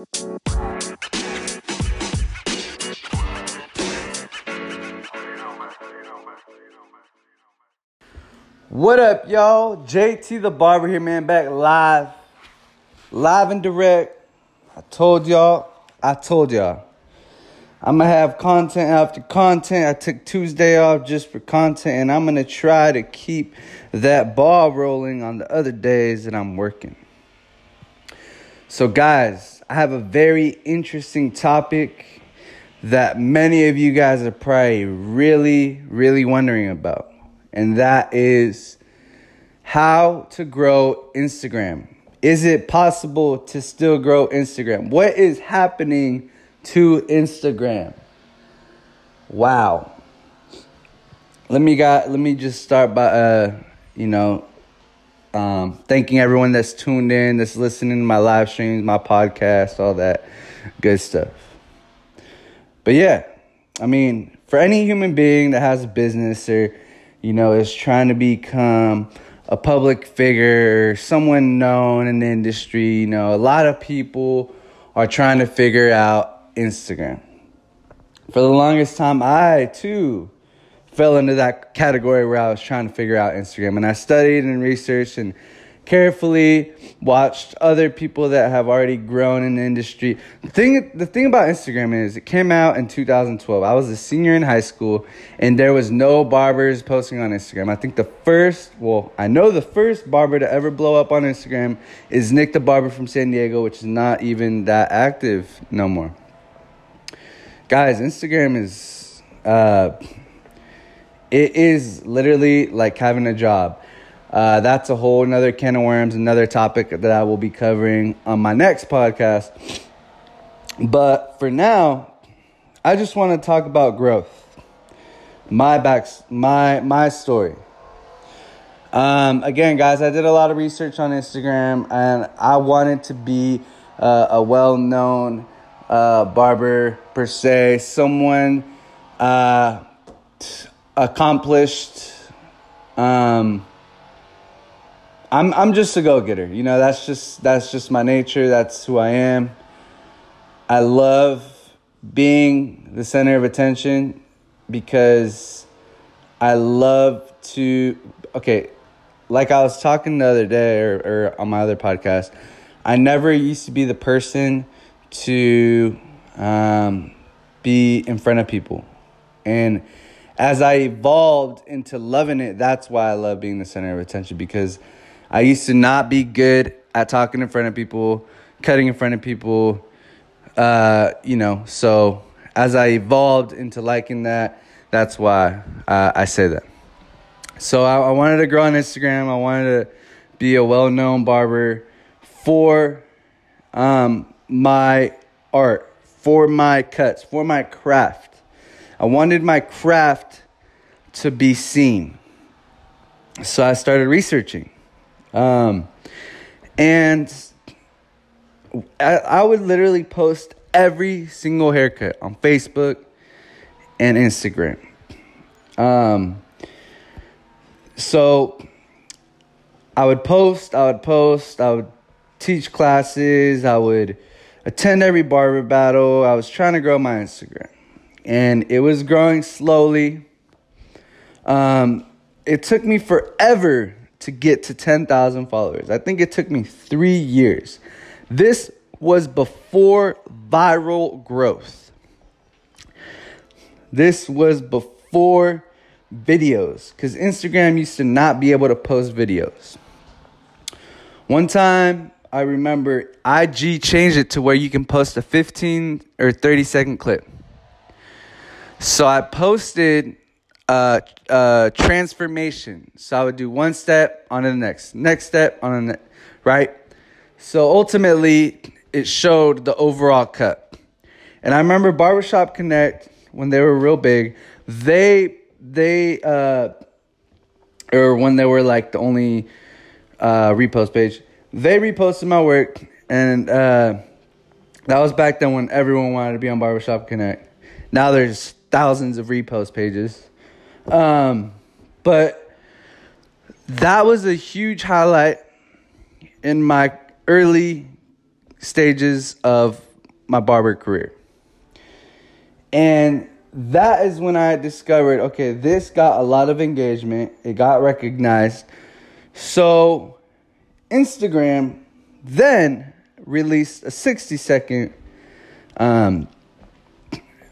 What up, y'all? JT the Barber here, man, back live. Live and direct. I told y'all, I told y'all. I'm gonna have content after content. I took Tuesday off just for content, and I'm gonna try to keep that ball rolling on the other days that I'm working. So, guys, I have a very interesting topic that many of you guys are probably really, really wondering about and that is how to grow Instagram. Is it possible to still grow Instagram? What is happening to Instagram? Wow. Let me got let me just start by uh, you know, um, thanking everyone that's tuned in, that's listening to my live streams, my podcast, all that good stuff. But yeah, I mean, for any human being that has a business or you know, is trying to become a public figure, someone known in the industry. You know, a lot of people are trying to figure out Instagram. For the longest time, I too fell into that category where I was trying to figure out Instagram. And I studied and researched and carefully watched other people that have already grown in the industry. The thing, the thing about Instagram is it came out in 2012. I was a senior in high school and there was no barbers posting on Instagram. I think the first, well, I know the first barber to ever blow up on Instagram is Nick the Barber from San Diego, which is not even that active no more. Guys, Instagram is, uh, it is literally like having a job. Uh, that's a whole another can of worms, another topic that I will be covering on my next podcast. But for now, I just want to talk about growth. My back, my my story. Um, again, guys, I did a lot of research on Instagram, and I wanted to be uh, a well-known uh, barber per se, someone uh, accomplished. Um, I'm I'm just a go-getter. You know, that's just that's just my nature. That's who I am. I love being the center of attention because I love to okay, like I was talking the other day or, or on my other podcast, I never used to be the person to um, be in front of people. And as I evolved into loving it, that's why I love being the center of attention because I used to not be good at talking in front of people, cutting in front of people. Uh, you know, so as I evolved into liking that, that's why uh, I say that. So I, I wanted to grow on Instagram. I wanted to be a well known barber for um, my art, for my cuts, for my craft. I wanted my craft to be seen. So I started researching. Um, and I, I would literally post every single haircut on Facebook and Instagram. Um, so I would post, I would post, I would teach classes, I would attend every barber battle. I was trying to grow my Instagram, and it was growing slowly. Um, it took me forever to get to 10,000 followers. I think it took me three years. This was before viral growth. This was before videos because Instagram used to not be able to post videos. One time, I remember IG changed it to where you can post a 15 or 30 second clip. So I posted uh, uh, transformation. So I would do one step on the next, next step on the next, right? So ultimately, it showed the overall cut. And I remember Barbershop Connect when they were real big. They they uh, or when they were like the only uh, repost page. They reposted my work, and uh, that was back then when everyone wanted to be on Barbershop Connect. Now there's thousands of repost pages. Um, but that was a huge highlight in my early stages of my barber career. And that is when I discovered okay, this got a lot of engagement, it got recognized. So, Instagram then released a 60 second um,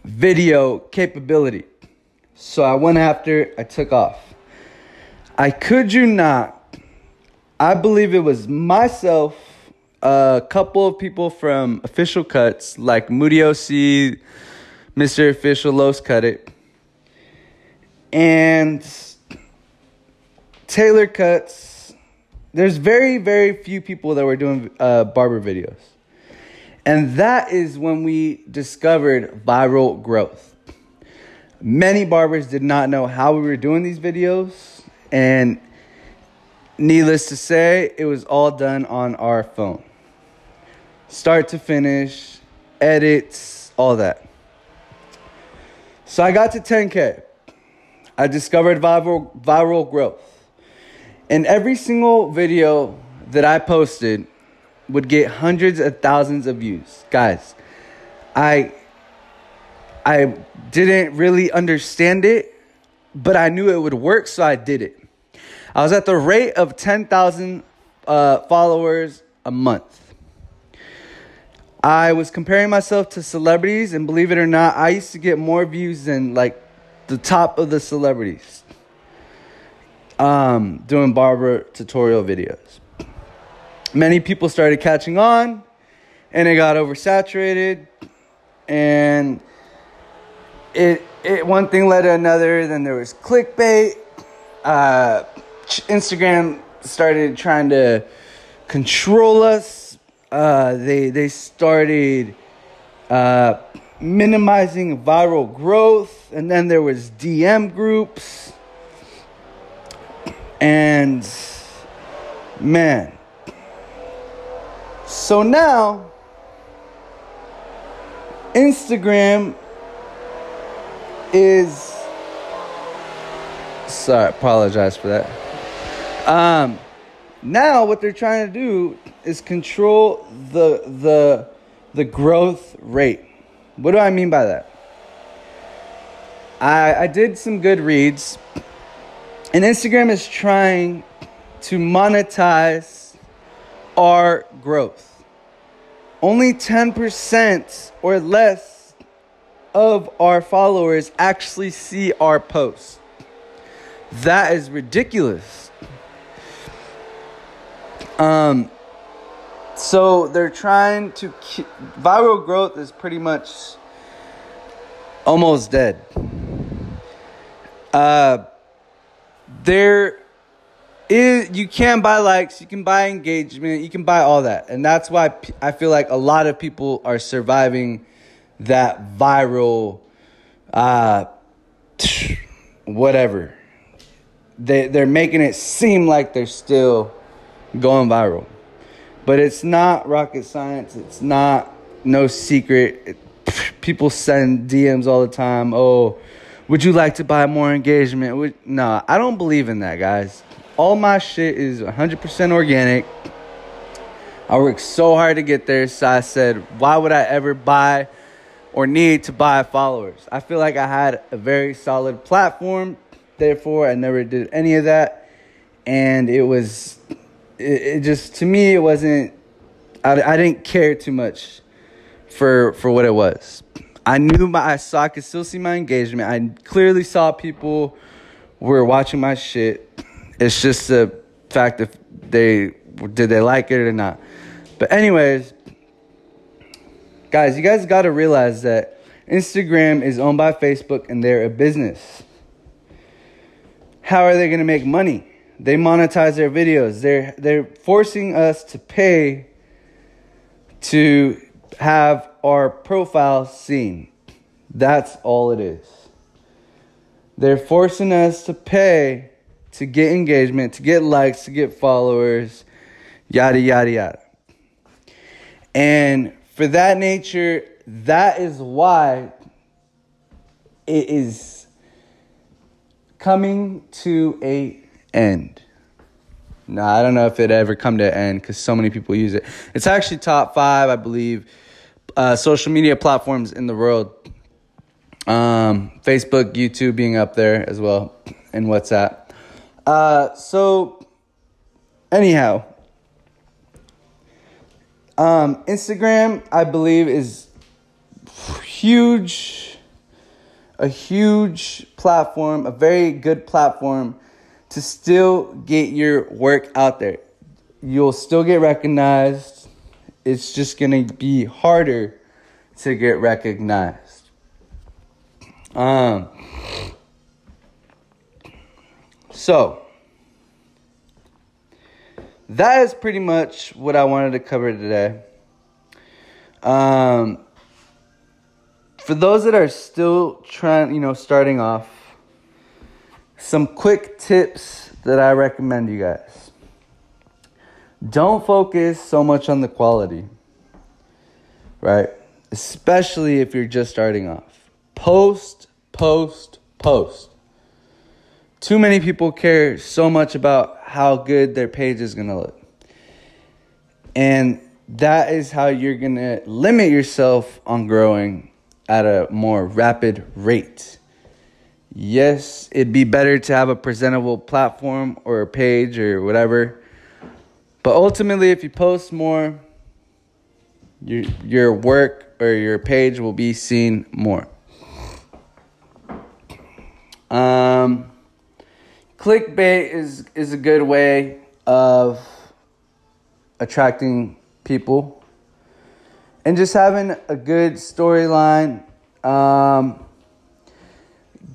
video capability. So I went after, I took off. I could you not, I believe it was myself, a couple of people from Official Cuts, like Moody OC, Mr. Official, Los Cut It, and Taylor Cuts. There's very, very few people that were doing uh, barber videos. And that is when we discovered viral growth. Many barbers did not know how we were doing these videos. And needless to say, it was all done on our phone. Start to finish, edits, all that. So I got to 10K. I discovered viral, viral growth. And every single video that I posted, would get hundreds of thousands of views. Guys, I I didn't really understand it, but I knew it would work, so I did it. I was at the rate of 10,000 uh, followers a month. I was comparing myself to celebrities, and believe it or not, I used to get more views than like the top of the celebrities um, doing barber tutorial videos many people started catching on and it got oversaturated and it it one thing led to another. Then there was clickbait. Uh, instagram started trying to control us. Uh, they they started uh, minimizing viral growth and then there was dm groups. And man so now, Instagram is. Sorry, apologize for that. Um, now what they're trying to do is control the the the growth rate. What do I mean by that? I I did some good reads, and Instagram is trying to monetize our growth. Only 10% or less of our followers actually see our posts. That is ridiculous. Um, so they're trying to viral growth is pretty much almost dead. Uh, there you can buy likes, you can buy engagement, you can buy all that. And that's why I feel like a lot of people are surviving that viral uh whatever. They they're making it seem like they're still going viral. But it's not rocket science. It's not no secret. It, people send DMs all the time. Oh, would you like to buy more engagement? Would, no, I don't believe in that, guys. All my shit is 100% organic. I worked so hard to get there, so I said, why would I ever buy or need to buy followers? I feel like I had a very solid platform, therefore, I never did any of that. And it was, it, it just, to me, it wasn't, I, I didn't care too much for for what it was. I knew my I saw I could still see my engagement. I clearly saw people were watching my shit. It's just the fact if they did they like it or not. But anyways, guys, you guys got to realize that Instagram is owned by Facebook and they're a business. How are they going to make money? They monetize their videos. They're they're forcing us to pay to have our profile seen. That's all it is. They're forcing us to pay to get engagement, to get likes, to get followers, yada, yada, yada. And for that nature, that is why it is coming to a end. No, I don't know if it ever come to an end because so many people use it. It's actually top five, I believe, uh, social media platforms in the world. Um, Facebook, YouTube being up there as well, and WhatsApp. Uh, so, anyhow, um, Instagram, I believe, is huge, a huge platform, a very good platform to still get your work out there. You'll still get recognized. It's just going to be harder to get recognized. Um, so, that is pretty much what I wanted to cover today. Um, for those that are still trying, you know, starting off, some quick tips that I recommend you guys. Don't focus so much on the quality, right? Especially if you're just starting off. Post, post, post. Too many people care so much about how good their page is going to look. And that is how you're going to limit yourself on growing at a more rapid rate. Yes, it'd be better to have a presentable platform or a page or whatever. But ultimately, if you post more, your, your work or your page will be seen more. Um, clickbait is is a good way of attracting people and just having a good storyline um,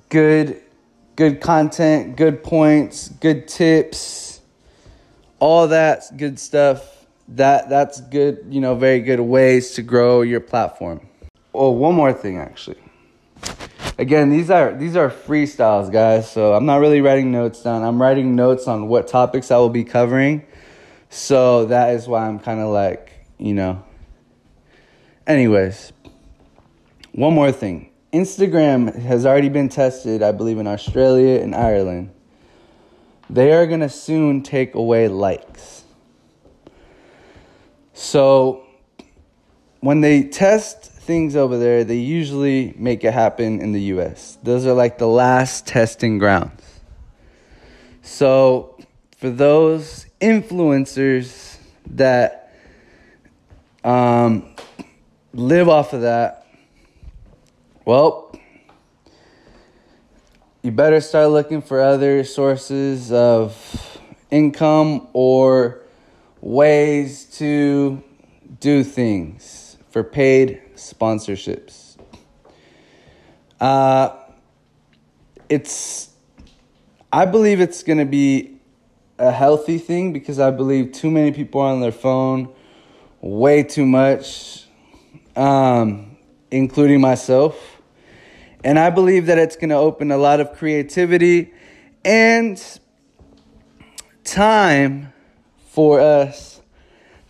good good content good points good tips all that good stuff. That that's good you know very good ways to grow your platform. Oh one more thing actually again these are these are freestyles guys so i'm not really writing notes down. I'm writing notes on what topics i will be covering. So that is why i'm kind of like you know. Anyways one more thing. Instagram has already been tested i believe in australia and ireland. They are going to soon take away likes. So when they test things over there, they usually make it happen in the US. Those are like the last testing grounds. So, for those influencers that um, live off of that, well, you better start looking for other sources of income or ways to do things for paid sponsorships. Uh, it's, I believe it's going to be a healthy thing because I believe too many people are on their phone way too much, um, including myself. And I believe that it's going to open a lot of creativity and time for us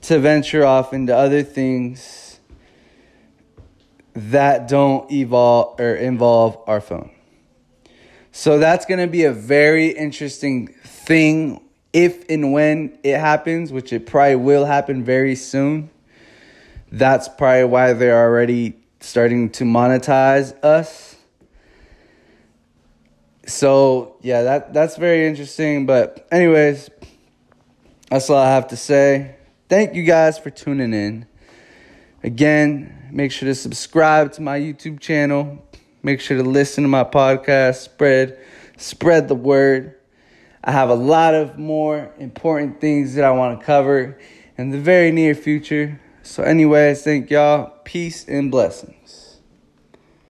to venture off into other things that don't evolve or involve our phone. So that's going to be a very interesting thing if and when it happens, which it probably will happen very soon. That's probably why they're already starting to monetize us. So, yeah, that that's very interesting, but anyways, that's all I have to say. Thank you guys for tuning in. Again, Make sure to subscribe to my YouTube channel. Make sure to listen to my podcast. Spread, spread the word. I have a lot of more important things that I want to cover in the very near future. So, anyways, thank y'all. Peace and blessings.